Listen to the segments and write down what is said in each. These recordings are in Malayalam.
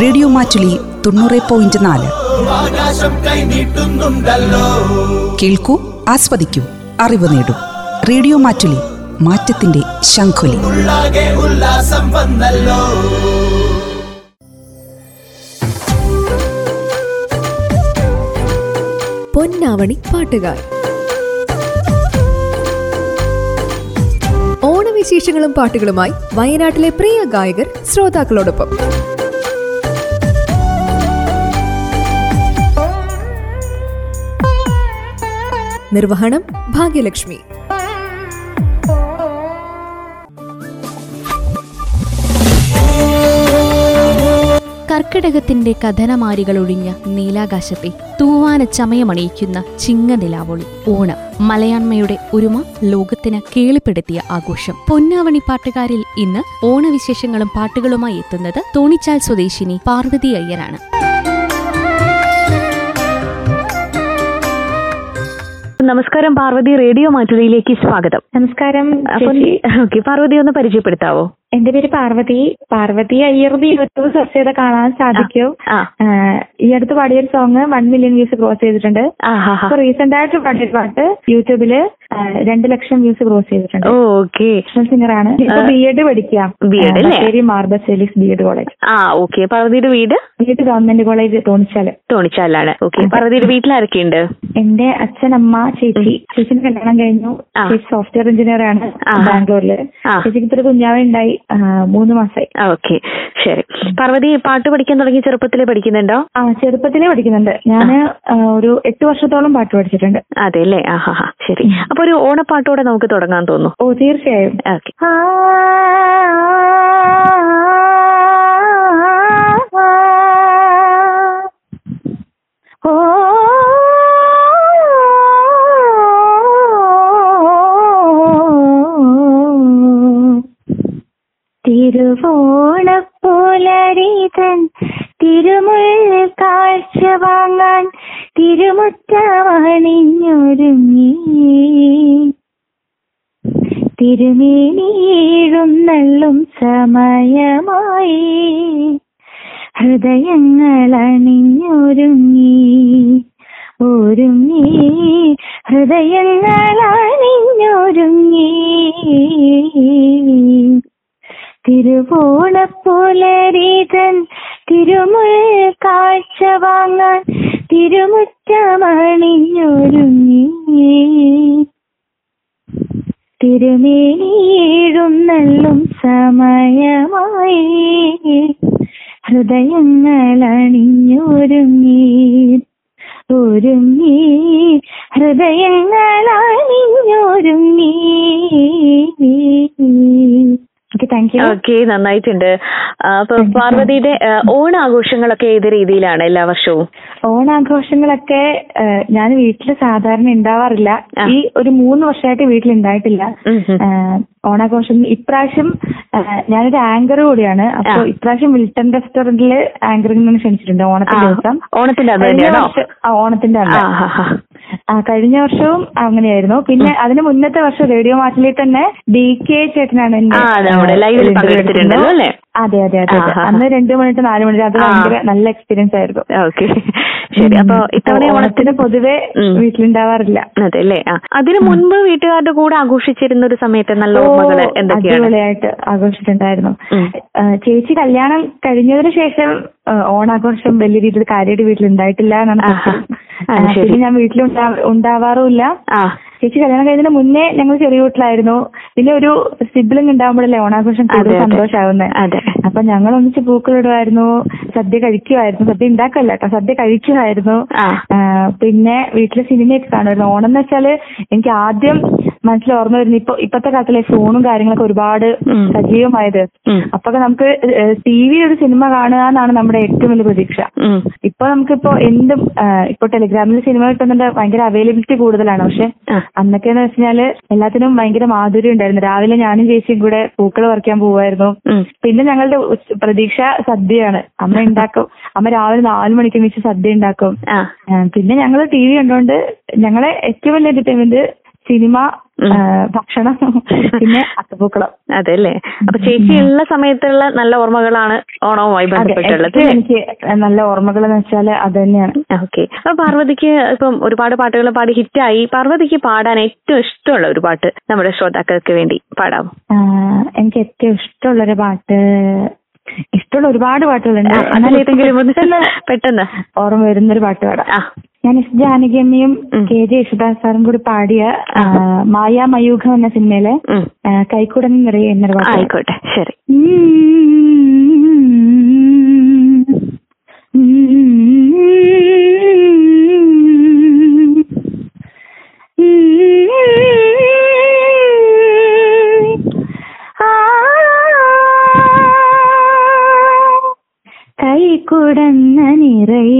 റേഡിയോ മാറ്റുലി തൊണ്ണൂറ് പോയിന്റ് നാല്. കേൾക്കൂ ആസ്വദിക്കൂ അറിവ് നേടൂ. റേഡിയോ മാറ്റുലി മാറ്റത്തിന്റെ ശംഖുലി. പൊന്നാവണി പാട്ടുകാർ. ഓണവിശേഷങ്ങളും പാട്ടുകളുമായി വയനാട്ടിലെ പ്രിയ ഗായകർ ശ്രോതാക്കളോടൊപ്പം. നിർവഹണം ഭാഗ്യലക്ഷ്മി. കർക്കിടകത്തിന്റെ കഥനമാരികൾ ഒഴിഞ്ഞ നീലാകാശത്തെ തൂവാന ചമയമണിയിക്കുന്ന ചിങ്ങനിലാവൊളി. ഓണം മലയാണ്മയുടെ ഒരുമ ലോകത്തിന് കേളിപ്പെടുത്തിയ ആഘോഷം. പൊന്നാവണി പാട്ടുകാരിൽ ഇന്ന് ഓണവിശേഷങ്ങളും പാട്ടുകളുമായി എത്തുന്നത് തോണിച്ചാൽ സ്വദേശിനി പാർവതി അയ്യരാണ് നമസ്കാരം പാർവതി റേഡിയോ മാറ്റുരയിലേക്ക് സ്വാഗതം. നമസ്കാരം ഓക്കെ പാർവതി ഒന്ന് പരിചയപ്പെടുത്താവോ? എന്റെ പേര് പാർവതി. പാർവതി അയ്യർതി യൂട്യൂബ് സെർച്ച് ചെയ്ത് കാണാൻ സാധിക്കും. ഈ അടുത്ത് പാടിയൊരു song one million views cross ചെയ്തിട്ടുണ്ട്. അപ്പൊ റീസെന്റ് ആയിട്ട് പാടിയൊരു പാട്ട് യൂട്യൂബിൽ രണ്ട് ലക്ഷം വ്യൂസ് ക്രോസ് ചെയ്തിട്ടുണ്ട്. ഓക്കെ. സിംഗർ ആണ്. ഇപ്പൊ. ബി എഡ് പഠിക്കാം ബി അല്ലേ? മാർബസേലിസ് ബി എഡ് കോളേജ് ആ ഓക്കെ. പാർവതിയുടെ വീട്? വീട് ഗവൺമെന്റ് കോളേജ് തോണിച്ചാൽ. തോണിച്ചാലാണ്. ഓക്കെ. പാർവതിയുടെ വീട്ടിലാരൊക്കെയുണ്ട്? എന്റെ അച്ഛൻ അമ്മ ചേച്ചി. ചേച്ചിന്റെ കല്യാണം കഴിഞ്ഞു. ചേച്ചി സോഫ്റ്റ്വെയർ എഞ്ചിനീയർ ആണ്. ബാംഗ്ലൂരിൽ. ചേച്ചിക്ക് ഇപ്പൊ കുഞ്ഞാവ ഉണ്ടായി മൂന്ന് മാസമായി ഓക്കെ ശരി പാർവതി പാട്ട് പഠിക്കാൻ തുടങ്ങി ചെറുപ്പത്തിലേ പഠിക്കുന്നുണ്ടോ ആ ചെറുപ്പത്തിലേ പഠിക്കുന്നുണ്ട് ഞാൻ ഒരു എട്ട് വർഷത്തോളം പാട്ട് പഠിച്ചിട്ടുണ്ട് അതെ അല്ലേ ആ ഹാ ഹാ ശരി അപ്പൊ ഒരു ഓണപ്പാട്ടോടെ നമുക്ക് തുടങ്ങാൻ തോന്നുന്നു ഓ തീർച്ചയായും ഓക്കെ തിരുവോണപ്പുലരിതൻ തിരുമുള്ള കാഴ്ച വാങ്ങാൻ തിരുമുറ്റമണിഞ്ഞൊരുങ്ങി. തിരുമേനിയിഴുന്നള്ളും സമയമായി ഹൃദയങ്ങൾ അണിഞ്ഞൊരുങ്ങി. ഒരുങ്ങി ഹൃദയങ്ങൾ അണിഞ്ഞൊരുങ്ങി. തിരുവോണപ്പുലരിതൻ തിരുമുൽ കാഴ്ച വാങ്ങാൻ തിരുമുറ്റമണിഞ്ഞൊരുങ്ങി. നല്ലും സമയമായി. ഹൃദയങ്ങൾ അണിഞ്ഞൊരുങ്ങി. ഒരുങ്ങി. ഹൃദയങ്ങൾ അണിഞ്ഞൊരുങ്ങി. ഓക്കെ നന്നായിട്ടുണ്ട്. അപ്പൊ പാർവതിയുടെ ഓണാഘോഷങ്ങളൊക്കെ ഏത് രീതിയിലാണ് എല്ലാ വർഷവും? ഓണാഘോഷങ്ങളൊക്കെ ഞാൻ വീട്ടിൽ സാധാരണ ഉണ്ടാവാറില്ല. ഈ ഒരു മൂന്ന് വർഷമായിട്ട് വീട്ടിൽ ഉണ്ടായിട്ടില്ല ഓണാഘോഷം. ഇപ്രാവശ്യം ഞാനൊരു ആങ്കർ കൂടിയാണ്. അപ്പൊ. ഇപ്രാവശ്യം വിൽട്ടൺ റെസ്റ്റോറന്റിൽ ആങ്കറിംഗ് ക്ഷണിച്ചിട്ടുണ്ട്. ഓണത്തിന്റെ ദിവസം. ഓണത്തിന്റെ ഓണത്തിന്റെ കഴിഞ്ഞ വർഷവും അങ്ങനെയായിരുന്നു. പിന്നെ അതിന് മുന്നത്തെ വർഷം റേഡിയോ മാറ്റിൽ തന്നെ ഡി കെ ചേട്ടനാണ് എന്റെ അത്? അതെ അതെ അതെ. അതെ. അന്ന് രണ്ടു മണി തൊട്ട് നാല് മണി അത് ആ. ഭയങ്കര നല്ല എക്സ്പീരിയൻസ് ആയിരുന്നു. ഓക്കെ. ശരി അപ്പൊ. ഇത്തവണ ഓണത്തിന് പൊതുവെ വീട്ടിലുണ്ടാവാറില്ല. അതെ അല്ലേ അതിനു മുൻപ് വീട്ടുകാരുടെ കൂടെ ആഘോഷിച്ചിരുന്ന ഒരു സമയത്ത് നല്ല ഓർമ്മകൾ എന്തൊക്കെയാണ്? അടിപൊളിയായിട്ട് ആഘോഷിച്ചിട്ടുണ്ടായിരുന്നു. ചേച്ചി കല്യാണം കഴിഞ്ഞതിന് ശേഷം ഓണാഘോഷം വലിയ രീതിയിൽ കാര്യമായിട്ട് വീട്ടിൽ ഉണ്ടായിട്ടില്ല എന്നാണ്. ഞാൻ വീട്ടിൽ ഉണ്ടാവാറുമില്ല. ചേച്ചി കല്യാണം കഴിഞ്ഞതിന് മുന്നേ ഞങ്ങൾ ചെറിയ വീട്ടിലായിരുന്നു. പിന്നെ ഒരു സിബ്ലിംഗ് ഉണ്ടാകുമ്പോഴല്ലേ ഓണാഘോഷം കൂടുതൽ. സന്തോഷമാവുന്നത് അതെ. അപ്പൊ ഞങ്ങൾ ഒന്നിച്ച് പൂക്കളിടുമായിരുന്നു സദ്യ കഴിക്കുമായിരുന്നു സദ്യ ഉണ്ടാക്കല്ല കേട്ടോ സദ്യ കഴിക്കുമായിരുന്നു പിന്നെ വീട്ടിലെ സിനിമയൊക്കെ കാണുമായിരുന്നു ഓണം എന്ന് വെച്ചാൽ എനിക്ക് ആദ്യം മനസ്സിൽ ഓർമ്മ വരുന്നത് ഇപ്പൊ ഇപ്പത്തെ കാലത്തിലെ ഫോണും കാര്യങ്ങളൊക്കെ ഒരുപാട്. സജീവമായത്. അപ്പൊ നമുക്ക് ടി വിയിൽ ഒരു സിനിമ കാണുക എന്നാണ് നമ്മുടെ ഏറ്റവും വലിയ പ്രതീക്ഷ. ഇപ്പൊ നമുക്കിപ്പോ എന്തും ഇപ്പൊ ടെലിഗ്രാമിൽ സിനിമ കിട്ടുന്നുണ്ട് ഭയങ്കര അവൈലബിലിറ്റി കൂടുതലാണ് പക്ഷെ. അന്നൊക്കെ എന്ന് വെച്ചാൽ എല്ലാത്തിനും ഭയങ്കര മാധുര്യം ഉണ്ടായിരുന്നു രാവിലെ ഞാനും ചേച്ചിയും കൂടെ പൂക്കൾ പറിക്കാൻ പോവായിരുന്നു. പിന്നെ ഞങ്ങളുടെ പ്രതീക്ഷ സദ്യയാണ്. അമ്മ ഉണ്ടാക്കും. അമ്മ രാവിലെ നാലു മണിക്ക് എണീച്ച് സദ്യ ഉണ്ടാക്കും. പിന്നെ ഞങ്ങൾ ടി വി കണ്ടോണ്ട് ഞങ്ങളെ ഏറ്റവും വലിയ എന്റർടൈൻമെന്റ് സിനിമ ഭക്ഷണം. പിന്നെ അത്തപ്പൂക്കളം. അതെല്ലേ? അപ്പൊ ചേച്ചി ഉള്ള സമയത്തുള്ള നല്ല ഓർമ്മകളാണ് ഓണവുമായി ബന്ധപ്പെട്ടുള്ളത് എനിക്ക് നല്ല ഓർമ്മകൾ എന്ന് വെച്ചാൽ അത് തന്നെയാണ്. ഓക്കെ. അപ്പൊ പാർവതിക്ക് ഇപ്പം ഒരുപാട് പാട്ടുകൾ പാടി ഹിറ്റായി. പാർവതിക്ക് പാടാൻ ഏറ്റവും ഇഷ്ടമുള്ള ഒരു പാട്ട് നമ്മുടെ ശ്രോതാക്കൾക്ക് വേണ്ടി പാടാം എനിക്ക് ഏറ്റവും ഇഷ്ടമുള്ള ഒരു പാട്ട് ഇഷ്ടമുള്ള ഒരുപാട് പാട്ടുകളുണ്ട്. പെട്ടെന്ന് ഓർമ്മ വരുന്നൊരു പാട്ട് പാടാം. ഞാൻ എസ് ജാനകിയമ്മയും കെ ജെ യേശുദാസ് സാറും കൂടി പാടിയ ആ, മായാമയൂഖം എന്ന സിനിമയിലെ. കൈക്കുടൻ നിറയെ എന്നൊരു ആയിക്കോട്ടെ ശരി കൈക്കുടന്ന നിറൈ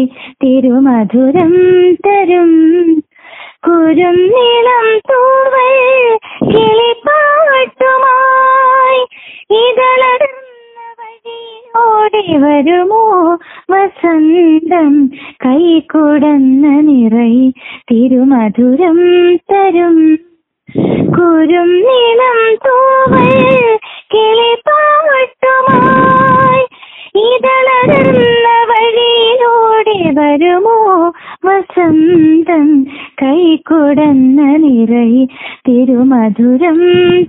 തിരുമധുരം തരും. കുരും നീളം തൂവൽ കിളിപ്പാട്ടുമായി ഇതളർന്ന വഴിയോടെ വരുമോ വസന്തം കൈക്കുടന്ന നിറൈ തിരുമധുരം തരും. കുരും നീളം തൂവൽ കിളിപ്പാട്ടുമായി ഇതളർന്ന വഴിയിലൂടെ വരുമോ? വസന്തം കൈക്കുടന്ന നിറയി തിരുമധുരം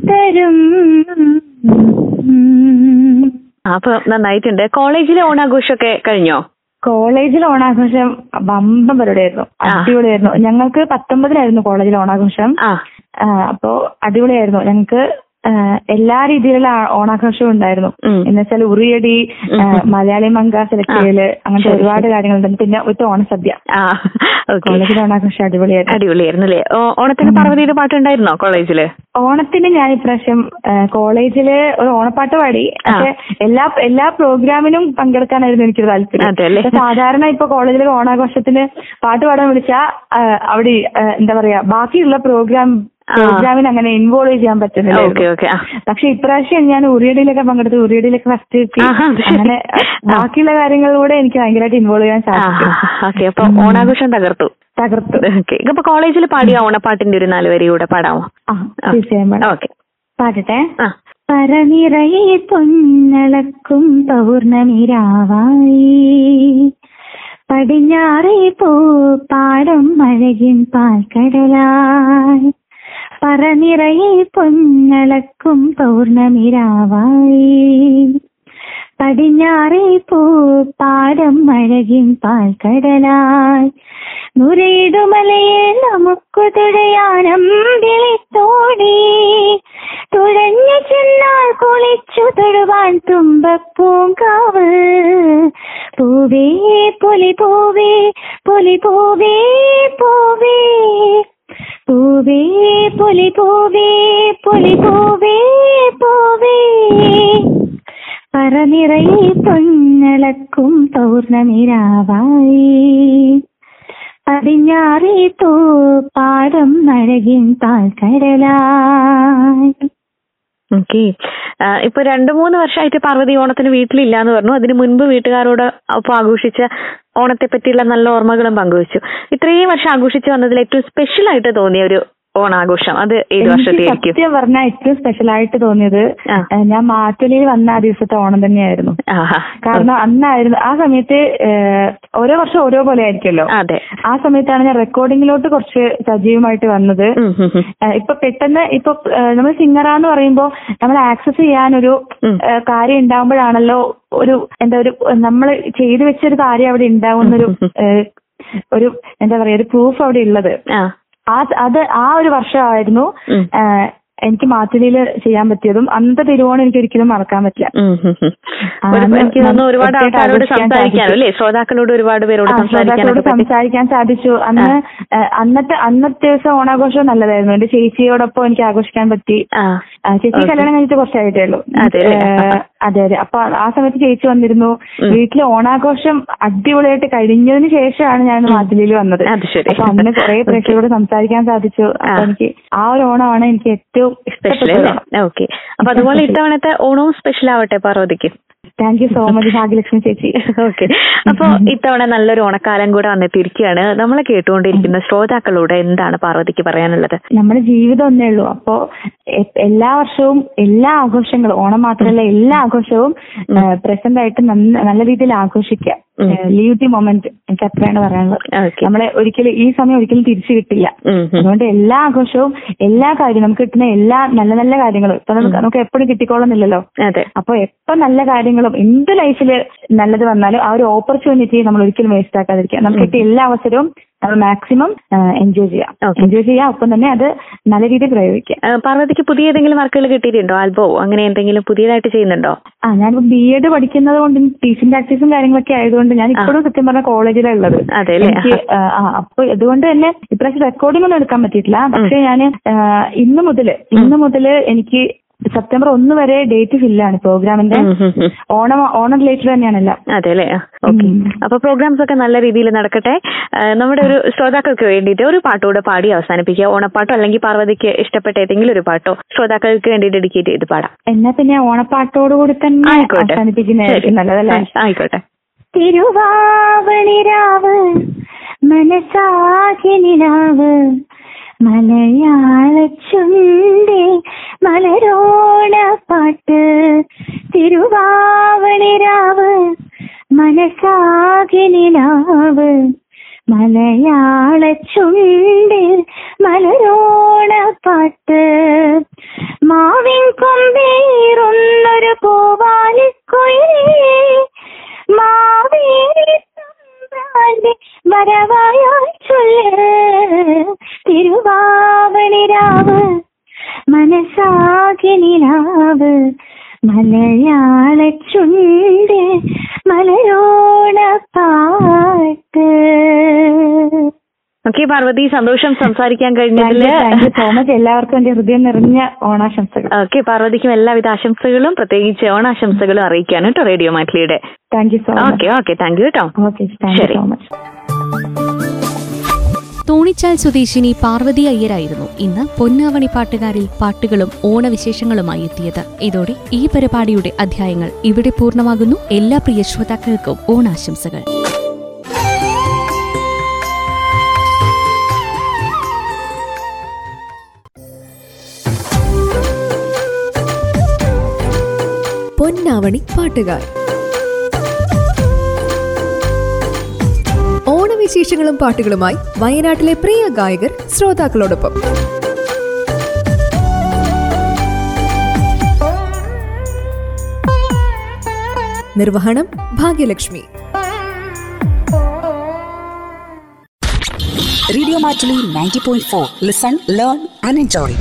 തരും. അപ്പൊ നന്നായിട്ടുണ്ട്. കോളേജിലെ ഓണാഘോഷമൊക്കെ കഴിഞ്ഞോ? കോളേജിൽ ഓണാഘോഷം ബമ്പം പരിപാടിയായിരുന്നു. അടിപൊളിയായിരുന്നു. ഞങ്ങൾക്ക് പത്തൊമ്പതിലായിരുന്നു കോളേജിൽ ഓണാഘോഷം. അപ്പോ അടിപൊളിയായിരുന്നു. ഞങ്ങൾക്ക് എല്ലാ രീതിയിലുള്ള ഓണാഘോഷവും ഉണ്ടായിരുന്നു. എന്ന് വെച്ചാൽ ഉറിയടി മലയാളി മങ്ക സെലക്ട് ആ. ചെയ്യൽ അങ്ങനത്തെ ഒരുപാട് കാര്യങ്ങളുണ്ട് പിന്നെ ഒറ്റ ഓണസദ്യ. കോളേജിലെ ഓണാഘോഷം അടിപൊളിയായിരുന്നു. അടിപൊളിയായിരുന്നു അല്ലേ ഓണത്തിന് പാർവതിയുടെ പാട്ടുണ്ടായിരുന്നോ കോളേജിൽ? ഓണത്തിന് ഞാൻ ഇപ്രാവശ്യം കോളേജിൽ ഒരു ഓണപ്പാട്ട് പാടി. പക്ഷെ എല്ലാ എല്ലാ പ്രോഗ്രാമിനും പങ്കെടുക്കാനായിരുന്നു എനിക്ക് താല്പര്യം. സാധാരണ ഇപ്പൊ കോളേജിലെ ഓണാഘോഷത്തിന് പാട്ട് പാടാൻ വിളിച്ചാ ആ, അവിടെ എന്താ പറയാ ബാക്കിയുള്ള പ്രോഗ്രാം പ്രോഗ്രാമിന് അങ്ങനെ ഇൻവോൾവ് ചെയ്യാൻ പറ്റുന്നില്ല പക്ഷെ ഇപ്രാവശ്യം ഞാൻ ഉറിയടിയിലൊക്കെ പങ്കെടുത്തു. ഉറിയടിയിലൊക്കെ ഫസ്റ്റ് ശരി. അങ്ങനെ ബാക്കിയുള്ള കാര്യങ്ങളിലൂടെ എനിക്ക് ഭയങ്കരമായിട്ട് ഇൻവോൾവ് ചെയ്യാൻ അപ്പൊ ഓണാഘോഷം തകർത്തു. തകർത്തു. ഓക്കെ. ഇപ്പൊ കോളേജിൽ പാടിയ ഓണപ്പാട്ടിന്റെ ഒരു നാല് വരി കൂടെ പാടാമോ? തീർച്ചയായും. പാടട്ടെ. പറനിറയെ പൊന്നളക്കും പൗർണമിരാവായി. പടിഞ്ഞാറേ പോ പാടം മഴകിൻ പാൽക്കടലായി. പറനിറയെ പൊന്നളക്കും പൗർണമിരാവായി. പടിഞ്ഞാറേ പൂപ്പാടം പാടം മഴകിൻ പാൽക്കടലായി. നുരയിടുമലയെ നമുക്കു തുഴയാനം വിളിത്തോടി. തുഴഞ്ഞു ചെന്നാൽ കുളിച്ചു തൊഴുവാൻ തുമ്പപ്പൂങ്കാവ്. പൂവേ പുലി പൂവേ പുലി പൂവേ പൂവേ. പൂവേ പൊലി പൂവേ പൊലി പൂവേ പൂവേ. പറനിറയെ പൊന്നളക്കും പൗർണമിരാവായി. പടിഞ്ഞാറേ തോ പാടം മഴകിൻ പാൽക്കടലായി. ഓക്കെ ഇപ്പൊ രണ്ടു മൂന്ന് വർഷമായിട്ട് പാർവതി ഓണത്തിന് വീട്ടിലില്ലാന്ന് പറഞ്ഞു. അതിന് മുൻപ് വീട്ടുകാരോട് ഒപ്പം ആഘോഷിച്ച ഓണത്തെ പറ്റിയുള്ള നല്ല ഓർമ്മകളും പങ്കുവച്ചു. ഇത്രയും വർഷം ആഘോഷിച്ചു വന്നതിൽ ഏറ്റവും സ്പെഷ്യൽ ആയിട്ട് തോന്നിയ ഒരു ഓണാഘോഷം. അത് ഏത് വർഷത്തെ സത്യം പറഞ്ഞാൽ ഏറ്റവും സ്പെഷ്യൽ ആയിട്ട് തോന്നിയത് ഞാൻ മാറ്റുലിയിൽ വന്ന ആ ദിവസത്തെ ഓണം തന്നെയായിരുന്നു. കാരണം അന്നായിരുന്നു ആ സമയത്ത് ഓരോ വർഷം ഓരോ പോലെ ആയിരിക്കുമല്ലോ. ആ സമയത്താണ് ഞാൻ റെക്കോർഡിങ്ങിലോട്ട് കുറച്ച് സജീവമായിട്ട് വന്നത്. ഇപ്പൊ പെട്ടെന്ന് ഇപ്പൊ നമ്മൾ സിംഗറാന്ന് പറയുമ്പോൾ നമ്മൾ ആക്സസ് ചെയ്യാനൊരു കാര്യം ഉണ്ടാവുമ്പോഴാണല്ലോ ഒരു എന്താ ഒരു നമ്മൾ ചെയ്തു വെച്ചൊരു കാര്യം അവിടെ ഉണ്ടാവുന്നൊരു ഒരു എന്താ പറയാ ഒരു പ്രൂഫ് അവിടെ ഉള്ളത്. ആ അത് ആ ഒരു വർഷമായിരുന്നു. എനിക്ക് മാറ്റുലിയിൽ ചെയ്യാൻ പറ്റിയതും അന്നത്തെ തിരുവോണം എനിക്ക് ഒരിക്കലും മറക്കാൻ പറ്റില്ല. എനിക്ക് തോന്നുന്നു ഒരുപാട് ആൾക്കാരോട് സംസാരിക്കാനും അല്ലേ? ശ്രോതാക്കളോട് ഒരുപാട് പേരോട് ശ്രോതാക്കളോട് സംസാരിക്കാൻ സാധിച്ചു. അന്ന് അന്നത്തെ അന്നത്തെ ദിവസം ഓണാഘോഷം നല്ലതായിരുന്നു. എന്റെ ചേച്ചിയോടൊപ്പം എനിക്ക് ആഘോഷിക്കാൻ പറ്റി. ചേച്ചി. കല്യാണം കഴിഞ്ഞിട്ട് കുറച്ചായിട്ടേ ഉള്ളൂ അതെ അതെ. അപ്പൊ ആ സമയത്ത് ചേച്ചി വന്നിരുന്നു. വീട്ടിലെ ഓണാഘോഷം അടിപൊളിയായിട്ട് കഴിഞ്ഞതിന് ശേഷമാണ് ഞാൻ മാധ്യമയിൽ വന്നത്. അപ്പൊ അന്ന് കുറെ പ്രേക്ഷകരോട് സംസാരിക്കാൻ സാധിച്ചു. അപ്പൊ എനിക്ക് ആ ഒരു ഓണമാണ് എനിക്ക് ഏറ്റവും സ്പെഷ്യൽ ഓക്കെ അപ്പൊ അതുപോലെ ഇത്തവണത്തെ ഓണവും സ്പെഷ്യൽ ആവട്ടെ പാർവതിക്ക്? Thank you so much Bhagyalakshmi ചേച്ചി. ഓക്കെ അപ്പൊ ഇത്തവണ നല്ലൊരു ഓണക്കാലം കൂടെ വന്നെത്തിയിരിക്കുകയാണ് നമ്മളെ കേട്ടുകൊണ്ടിരിക്കുന്ന ശ്രോതാക്കളോട് എന്താണ് പാർവതിക്ക് പറയാനുള്ളത്? നമ്മുടെ ജീവിതം ഒന്നേ ഉള്ളൂ. അപ്പോ എല്ലാ വർഷവും എല്ലാ ആഘോഷങ്ങളും ഓണം മാത്രമല്ല എല്ലാ ആഘോഷവും പ്രസന്റ് ആയിട്ട് നല്ല രീതിയിൽ ആഘോഷിക്കുക. ലീവ് ദി മൊമെന്റ് എനിക്ക് അത്രയാണ് പറയാനുള്ളത്. നമ്മളെ ഒരിക്കലും ഈ സമയം ഒരിക്കലും തിരിച്ചു കിട്ടില്ല. അതുകൊണ്ട് എല്ലാ ആഘോഷവും എല്ലാ കാര്യവും നമുക്ക് കിട്ടുന്ന എല്ലാ നല്ല നല്ല കാര്യങ്ങളും ഇപ്പൊ നമുക്ക് നമുക്ക് എപ്പോഴും കിട്ടിക്കോളുന്നില്ലല്ലോ. അപ്പൊ എപ്പൊ നല്ല കാര്യങ്ങളും എന്ത് ലൈഫിൽ നല്ലത് വന്നാലും ആ ഒരു ഓപ്പർച്യൂണിറ്റി നമ്മൾ ഒരിക്കലും വേസ്റ്റ് ആക്കാതിരിക്കുക. നമുക്ക് കിട്ടിയ എല്ലാ അവസരവും മാക്സിമം എൻജോയ് ചെയ്യാം. എൻജോയ് ചെയ്യാം ഒപ്പം തന്നെ അത് നല്ല രീതിയിൽ പ്രയോഗിക്കാം. പാർവതിക്ക് പുതിയ ഏതെങ്കിലും വർക്കുകൾ കിട്ടിയിട്ടുണ്ടോ? ആൽബോ അങ്ങനെ എന്തെങ്കിലും പുതിയതായിട്ട് ചെയ്യുന്നുണ്ടോ? ആ ഞാൻ ബി എഡ് പഠിക്കുന്നത് കൊണ്ട് ടീച്ചിങ് പ്രാക്ടീസും കാര്യങ്ങളൊക്കെ ആയതുകൊണ്ട് ഞാൻ ഇപ്പോഴും സത്യം പറഞ്ഞ കോളേജിലാണ് ഉള്ളത്? എനിക്ക് അപ്പൊ അതുകൊണ്ട് തന്നെ ഇപ്രാവശ്യം റെക്കോർഡിംഗ് ഒന്നും എടുക്കാൻ പറ്റിയിട്ടില്ല. പക്ഷെ ഞാൻ ഇന്ന് മുതൽ ഇന്ന് മുതൽ എനിക്ക് സെപ്റ്റംബർ ഒന്ന് വരെ ഡേറ്റ് ഫില്ലാണ് പ്രോഗ്രാമിന്റെ. ഓണം ഓണം റിലേറ്റഡ് തന്നെയാണല്ലോ. അതെ അല്ലേ ഓക്കെ. അപ്പൊ പ്രോഗ്രാംസ് ഒക്കെ നല്ല രീതിയിൽ നടക്കട്ടെ. നമ്മുടെ ഒരു ശ്രോതാക്കൾക്ക് വേണ്ടിയിട്ട് ഒരു പാട്ടുകൂടെ പാടി അവസാനിപ്പിക്കുക. ഓണപ്പാട്ടോ അല്ലെങ്കിൽ പാർവതിക്ക് ഇഷ്ടപ്പെട്ട ഏതെങ്കിലും ഒരു പാട്ടോ ശ്രോതാക്കൾക്ക് വേണ്ടി ഡെഡിക്കേറ്റ് ചെയ്ത് പാടാം. എന്നാ പിന്നെ ഓണപ്പാട്ടോടുകൂടി തന്നെ ആയിക്കോട്ടെ. അവസാനിപ്പിക്കുന്നതായിരിക്കും. നല്ലതല്ലേ? ആയിക്കോട്ടെ. തിരുവാവണിരാവ് മനസാകിനിലാവ് മലയാള ചുണ്ടി മലരോണ പാട്ട് തിരുവാവണിരാവ് മനസാകിനിലാവ് മലയാള ചുണ്ടിൽ മലരോണ പാട്ട് മാവിൻ കൊമ്പേറുന്നൊരു പൂവാലിക്കുയിലേ മാവേലി വരവായ ചൊല്ല് തിരുവാവണിരാവ് മനസാകിനിലാവ് മലയാളച്ചുണ്ട് മലയോണ പാട്ട്. ഓക്കെ പാർവതി സന്തോഷം സംസാരിക്കാൻ കഴിഞ്ഞതിൽ. തോമസ്. എല്ലാവർക്കും എന്റെ ഹൃദയം നിറഞ്ഞ ഓണാശംസകൾ. ഓക്കെ പാർവതിക്കും എല്ലാവിധ ആശംസകളും പ്രത്യേകിച്ച് ഓണാശംസകളും അറിയിക്കാൻ കേട്ടോ radio മാറ്റിലിയുടെ thank you so much. Okay okay thank you കേട്ടോ. Okay thank you so much. Thonichal സ്വദേശിനി പാർവതി അയ്യരായിരുന്നു ഇന്ന് പൊന്നാവണി പാട്ടുകാരിൽ പാട്ടുകളും ഓണവിശേഷങ്ങളുമായി എത്തിയത്. ഇതോടെ ഈ പരിപാടിയുടെ അധ്യായങ്ങൾ ഇവിടെ പൂർണമാകുന്നു. എല്ലാ പ്രിയ ശ്രോതാക്കൾക്കും ഓണാശംസകൾ. പൊന്നാവണി പാട്ടുകാർ. ഓണവിശേഷങ്ങളും പാട്ടുകളുമായി വയനാട്ടിലെ പ്രിയ ഗായകർ ശ്രോതാക്കളോടൊപ്പം. നിർവഹണം Bhagyalakshmi. Radio Mattoli ninety point four. Listen learn and enjoy